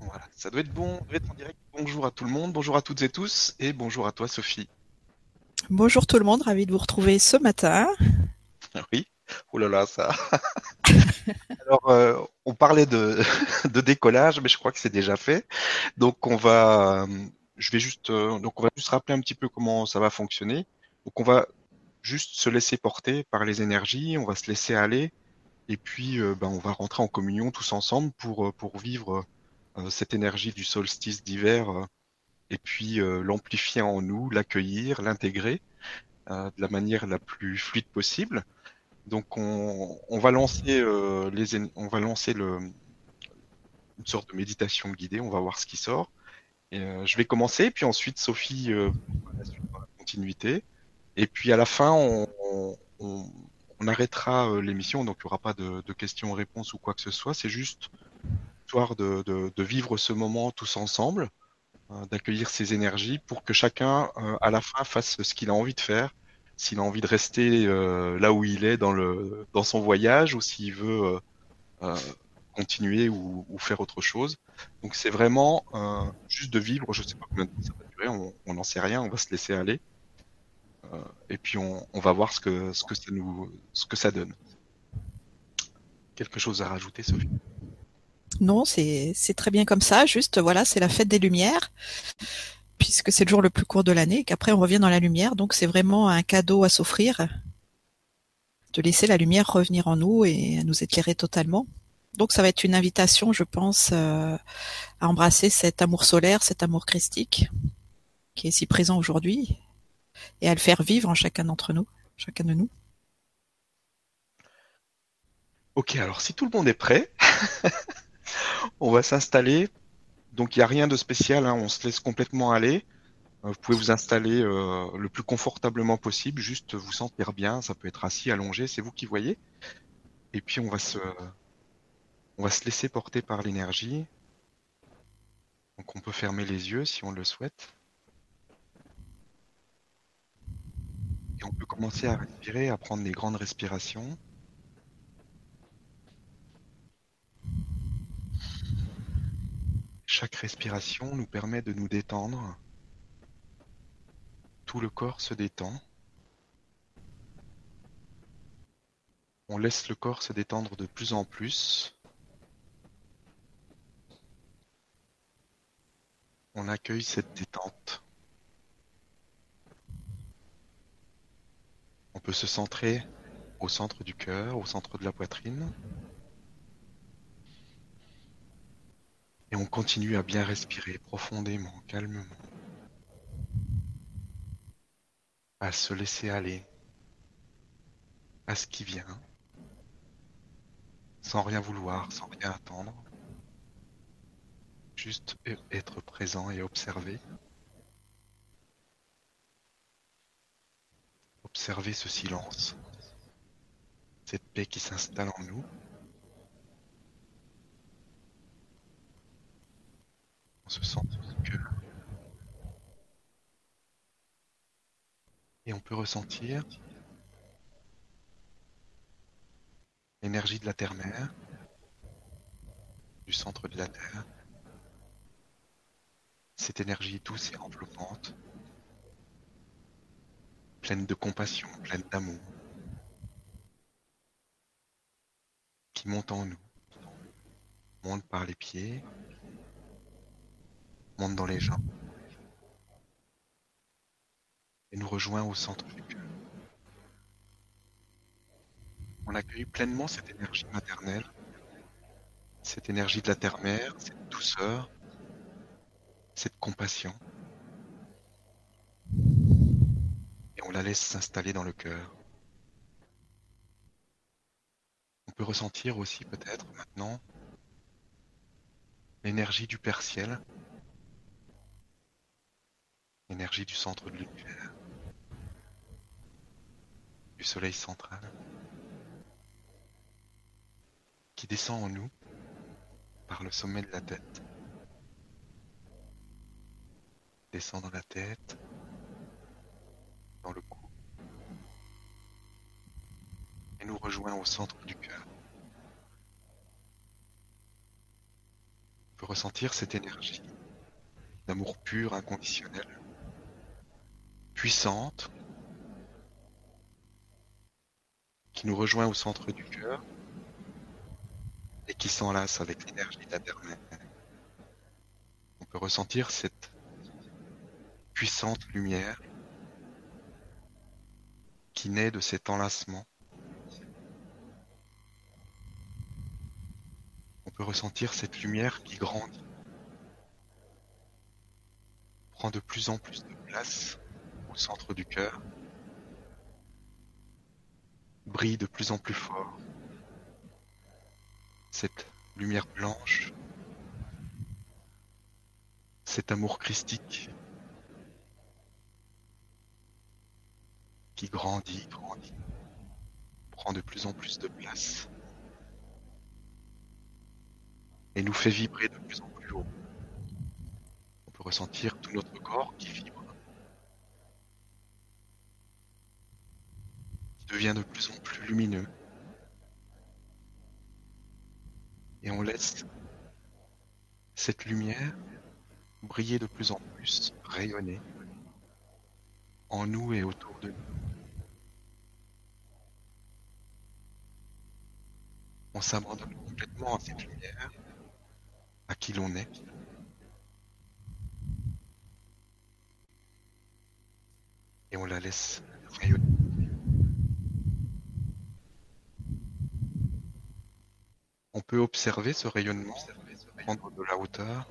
Voilà, ça doit être bon, ça doit être en direct. Bonjour à tout le monde, bonjour à toutes et tous, et bonjour à toi Sophie. Bonjour tout le monde, ravi de vous retrouver ce matin. Oui, oh là là, ça. Alors, euh, on parlait de, de décollage, mais je crois que c'est déjà fait. Donc, on va, euh, je vais juste, euh, donc on va juste rappeler un petit peu comment ça va fonctionner. Donc, on va juste se laisser porter par les énergies, on va se laisser aller, et puis, euh, ben, on va rentrer en communion tous ensemble pour pour vivre cette énergie du solstice d'hiver, euh, et puis euh, l'amplifier en nous, l'accueillir, l'intégrer euh, de la manière la plus fluide possible. Donc, on, on va lancer euh, les, on va lancer le, une sorte de méditation guidée. On va voir ce qui sort. Euh, je vais commencer, puis ensuite Sophie euh, la continuité. Et puis à la fin, on, on, on- arrêtera euh, l'émission, donc il n'y aura pas de, de questions-réponses ou quoi que ce soit. C'est juste histoire de, de, vivre ce moment tous ensemble, euh, d'accueillir ces énergies pour que chacun, euh, à la fin, fasse ce qu'il a envie de faire. S'il a envie de rester euh, là où il est dans le dans son voyage, ou s'il veut euh, continuer ou, faire autre chose. Donc c'est vraiment juste de vivre. Je sais pas combien de temps ça va durer. On n'en sait rien. On va se laisser aller. Et puis on, on va voir ce que ce que ça nous ce que ça donne. Quelque chose à rajouter, Sophie? Non, c'est très bien comme ça. Juste, voilà, c'est la fête des Lumières, puisque c'est le jour le plus court de l'année, et qu'après on revient dans la lumière. Donc c'est vraiment un cadeau à s'offrir, de laisser la lumière revenir en nous et à nous éclairer totalement. Donc ça va être une invitation, je pense, euh, à embrasser cet amour solaire, cet amour christique, qui est si présent aujourd'hui, et à le faire vivre en chacun d'entre nous, chacun de nous. Ok, alors si tout le monde est prêt, on va s'installer. Donc il n'y a rien de spécial, hein, on se laisse complètement aller. Euh, Vous pouvez vous installer euh, le plus confortablement possible, juste vous sentir bien. Ça peut être assis, allongé, c'est vous qui voyez. Et puis on va se, on va se laisser porter par l'énergie. Donc on peut fermer les yeux si on le souhaite. Et on peut commencer à respirer, à prendre des grandes respirations. Chaque respiration nous permet de nous détendre. Tout le corps se détend. On laisse le corps se détendre de plus en plus. On accueille cette détente. On peut se centrer au centre du cœur, au centre de la poitrine. Et on continue à bien respirer profondément, calmement, à se laisser aller à ce qui vient, sans rien vouloir, sans rien attendre. Juste être présent et observer. Observer ce silence, cette paix qui s'installe en nous. Se du cœur. Et on peut ressentir l'énergie de la terre-mère, du centre de la Terre. Cette énergie douce et enveloppante, pleine de compassion, pleine d'amour, qui monte en nous, monte par les pieds, monte dans les jambes et nous rejoint au centre du cœur. On accueille pleinement cette énergie maternelle, cette énergie de la terre-mère, cette douceur, cette compassion, et on la laisse s'installer dans le cœur. On peut ressentir aussi peut-être maintenant l'énergie du Père Ciel, l'énergie du centre de l'univers, du Soleil central, qui descend en nous par le sommet de la tête, descend dans la tête, dans le cou, et nous rejoint au centre du cœur. On peut ressentir cette énergie d'amour pur, inconditionnel, puissante, qui nous rejoint au centre du cœur et qui s'enlace avec l'énergie d'Internet. On peut ressentir cette puissante lumière qui naît de cet enlacement. On peut ressentir cette lumière qui grandit, prend de plus en plus de place au centre du cœur, brille de plus en plus fort. Cette lumière blanche, cet amour christique qui grandit, grandit, prend de plus en plus de place et nous fait vibrer de plus en plus haut. On peut ressentir tout notre corps qui vibre, devient de plus en plus lumineux. Et on laisse cette lumière briller de plus en plus, rayonner en nous et autour de nous. On s'abandonne complètement à cette lumière, à qui l'on est. Et on la laisse rayonner. Peut observer ce rayonnement, prendre de la hauteur,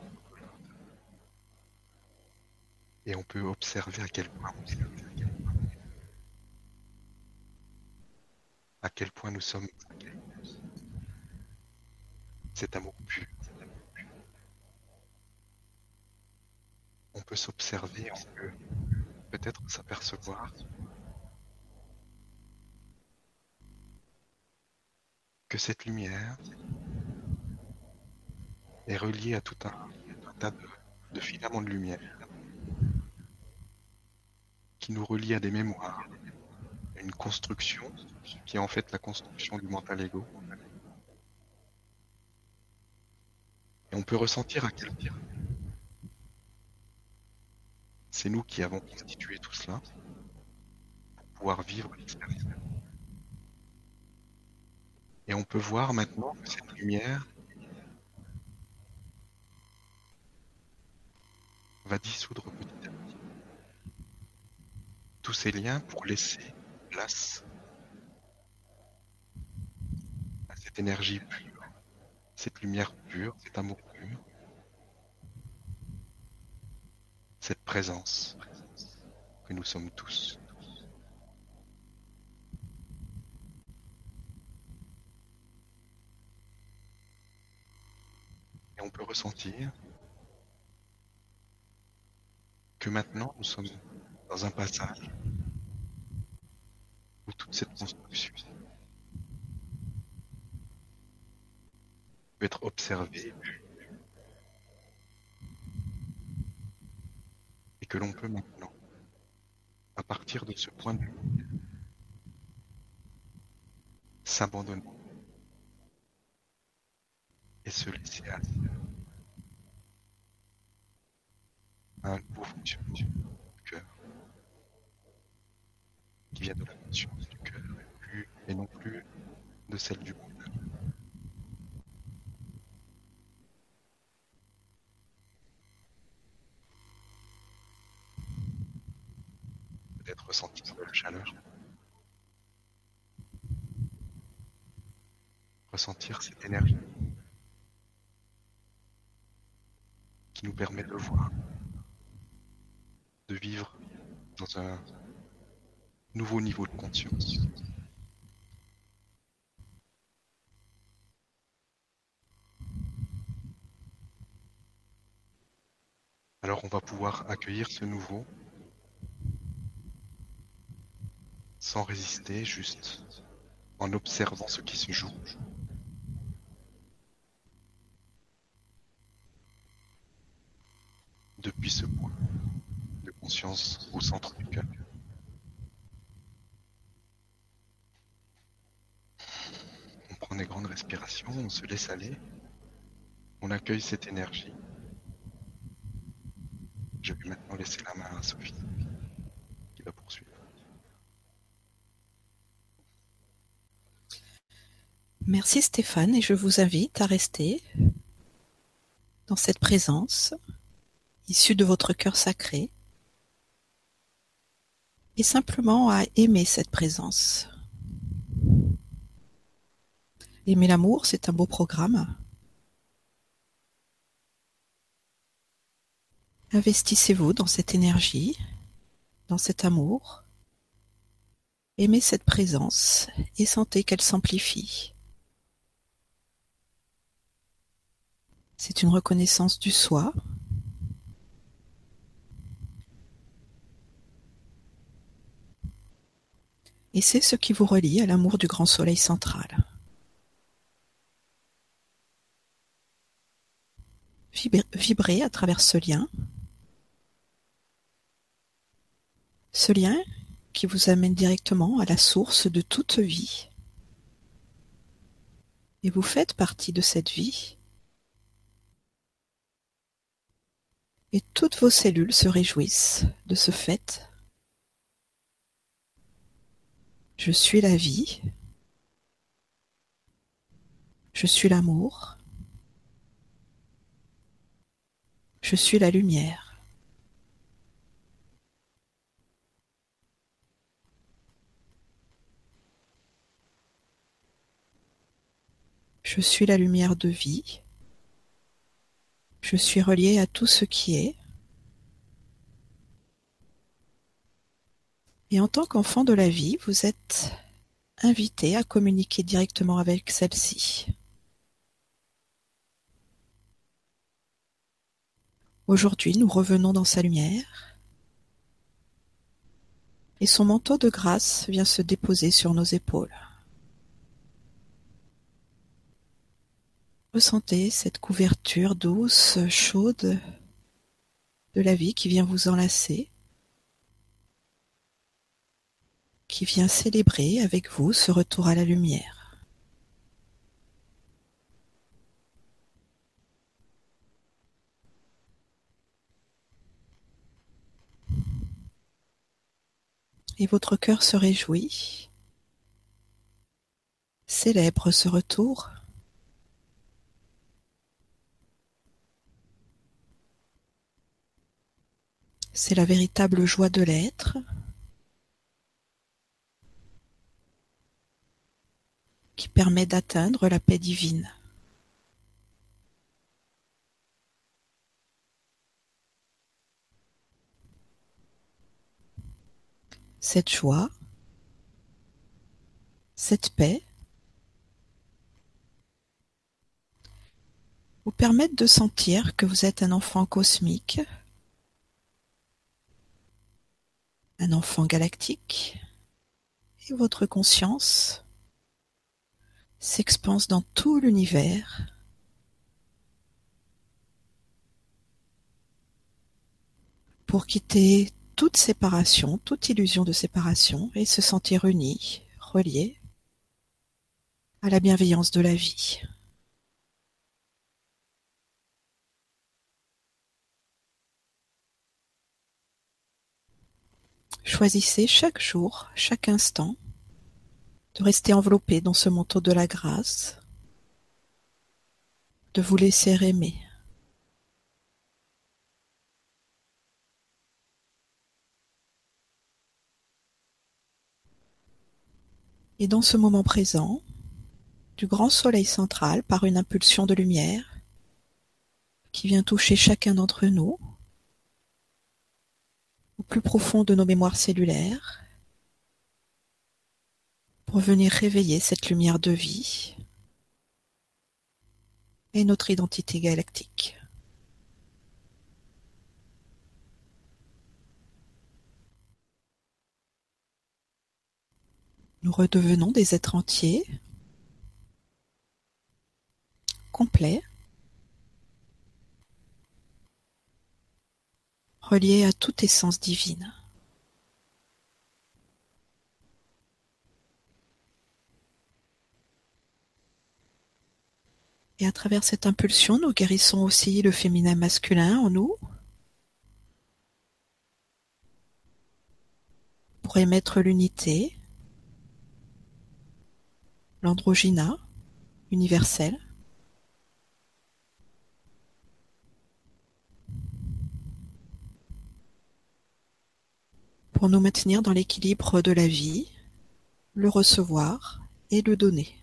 et on peut observer à quel point à quel point nous sommes cet amour pur. On peut s'observer, on peut peut-être s'apercevoir que cette lumière est reliée à tout un, tas de, de filaments de lumière qui nous relie à des mémoires, à une construction qui est en fait la construction du mental ego. Et on peut ressentir à quel point c'est nous qui avons constitué tout cela pour pouvoir vivre l'expérience. Et on peut voir maintenant que cette lumière va dissoudre petit à petit tous ces liens pour laisser place à cette énergie pure, cette lumière pure, cet amour pur, cette présence que nous sommes tous. Et on peut ressentir que maintenant nous sommes dans un passage où toute cette construction peut être observée et que l'on peut maintenant, à partir de ce point de vue, s'abandonner et se laisser aller à un nouveau fonctionnement du cœur qui vient de la conscience du cœur et, non plus de celle du monde. Peut-être ressentir la chaleur. Ressentir cette énergie qui nous permet de voir, de vivre un nouveau niveau de conscience. Alors on va pouvoir accueillir ce nouveau sans résister, juste en observant ce qui se joue. Depuis ce point au centre du cœur. On prend des grandes respirations, on se laisse aller, on accueille cette énergie Je vais maintenant laisser la main à Sophie, qui va poursuivre. Merci Stéphane et je vous invite à rester dans cette présence issue de votre cœur sacré et simplement à aimer cette présence. Aimer l'amour, c'est un beau programme. Investissez-vous dans cette énergie, dans cet amour. Aimez cette présence et sentez qu'elle s'amplifie. C'est une reconnaissance du soi. Et c'est ce qui vous relie à l'amour du grand soleil central. Vibrez à travers ce lien Ce lien qui vous amène directement à la source de toute vie. Et vous faites partie de cette vie. Et toutes vos cellules se réjouissent de ce fait. Je suis la vie. Je suis l'amour. Je suis la lumière. Je suis la lumière de vie. Je suis relié à tout ce qui est. Et en tant qu'enfant de la vie, vous êtes invité à communiquer directement avec celle-ci. Aujourd'hui, nous revenons dans sa lumière et son manteau de grâce vient se déposer sur nos épaules. Ressentez cette couverture douce, chaude de la vie qui vient vous enlacer, qui vient célébrer avec vous ce retour à la lumière. Et votre cœur se réjouit, célèbre ce retour. C'est la véritable joie de l'être permet d'atteindre la paix divine. Cette joie, cette paix vous permettent de sentir que vous êtes un enfant cosmique un enfant galactique, et votre conscience s'expanse dans tout l'univers pour quitter toute séparation, toute illusion de séparation et se sentir uni, relié à la bienveillance de la vie. Choisissez chaque jour, chaque instant, de rester enveloppé dans ce manteau de la grâce, de vous laisser aimer. Et dans ce moment présent, du grand soleil central, par une impulsion de lumière, qui vient toucher chacun d'entre nous, au plus profond de nos mémoires cellulaires pour venir réveiller cette lumière de vie et notre identité galactique. Nous redevenons des êtres entiers, complets, relié à toute essence divine. Et à travers cette impulsion, nous guérissons aussi le féminin masculin en nous. Pour émettre l'unité, l'androgyna universel. Pour nous maintenir dans l'équilibre de la vie, le recevoir et le donner.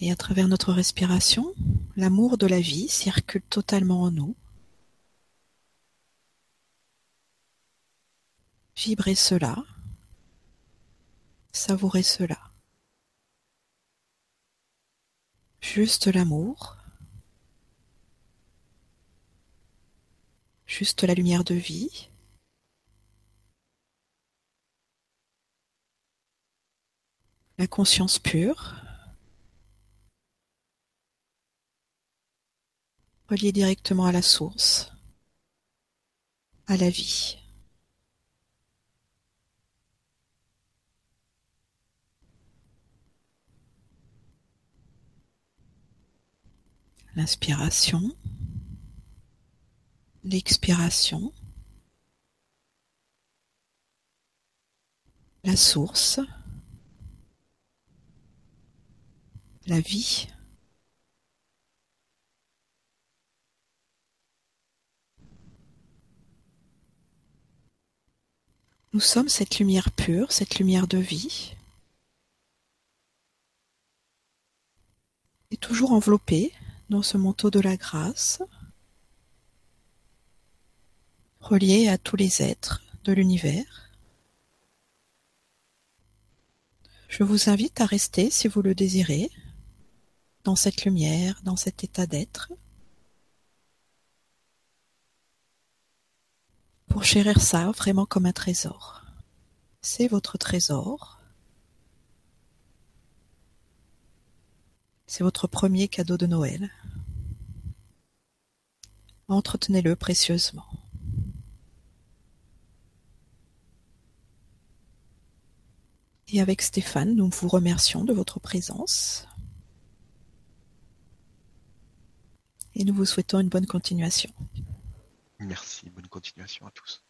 Et à travers notre respiration, l'amour de la vie circule totalement en nous. Vibrez cela, savourez cela. Juste l'amour, juste la lumière de vie. La conscience pure, reliée directement à la source, à la vie. L'inspiration l'expiration, la source, la vie. Nous sommes cette lumière pure, cette lumière de vie, et toujours enveloppée dans ce manteau de la grâce. Relié à tous les êtres de l'univers. Je vous invite à rester, si vous le désirez, dans cette lumière, dans cet état d'être, chérir ça vraiment comme un trésor. C'est votre trésor. C'est votre premier cadeau de Noël. Entretenez-le précieusement. Et avec Stéphane, nous vous remercions de votre présence. Et nous vous souhaitons une bonne continuation. Merci, bonne continuation à tous.